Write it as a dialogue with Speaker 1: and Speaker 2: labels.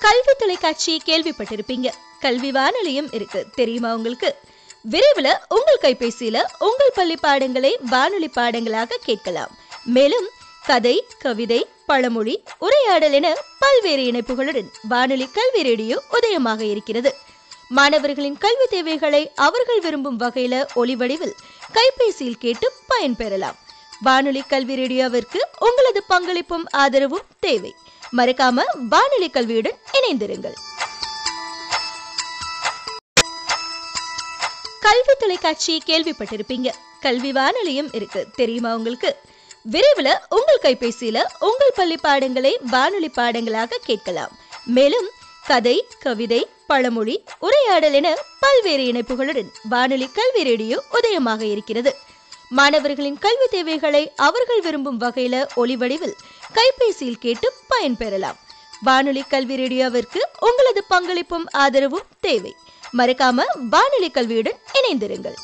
Speaker 1: கல்வி தொலைக்காட்சி கேள்விப்பட்டிருப்பீங்க. கல்வி வானொலியும் இருக்கு. தெரியுமா உங்களுக்கு? விரைவில் உங்கள் கைபேசியில உங்கள் பள்ளி பாடங்களை வானொலி பாடங்களாக கேட்கலாம். மேலும் கதை கவிதை பழமொழி உரையாடல் என பல்வேறு இணைப்புகளுடன் வானொலி கல்வி ரேடியோ உதயமாக இருக்கிறது. மாணவர்களின் கல்வி தேவைகளை அவர்கள் விரும்பும் வகையில ஒளிவடிவில் கைபேசியில் கேட்டு பயன்பெறலாம். வானொலி கல்வி ரேடியோவிற்கு உங்களது பங்களிப்பும் ஆதரவும் தேவை. மறக்காம வானொலி கல்வியுடன் இணைந்திருங்கள். கல்வி தொலைக்காட்சி கேள்விப்பட்டிருப்பீங்க. கல்வி வானொலியும் இருக்கு. தெரியுமா உங்களுக்கு? விரைவில் உங்கள் கைபேசியில உங்கள் பள்ளி பாடங்களை வானொலி பாடங்களாக கேட்கலாம். மேலும் கதை கவிதை பழமொழி உரையாடல் என பல்வேறு இணைப்புகளுடன் வானொலி கல்வி ரேடியோ உதயமாக இருக்கிறது. மாணவர்களின் கல்வி தேவைகளை அவர்கள் விரும்பும் வகையில ஒளிவடிவில் கைபேசியில் கேட்டு பயன்பெறலாம் வானொலி கல்வி ரேடியோவிற்கு உங்களது பங்களிப்பும் ஆதரவும் தேவை. மறக்காம வானொலி கல்வியுடன் இணைந்திருங்கள்.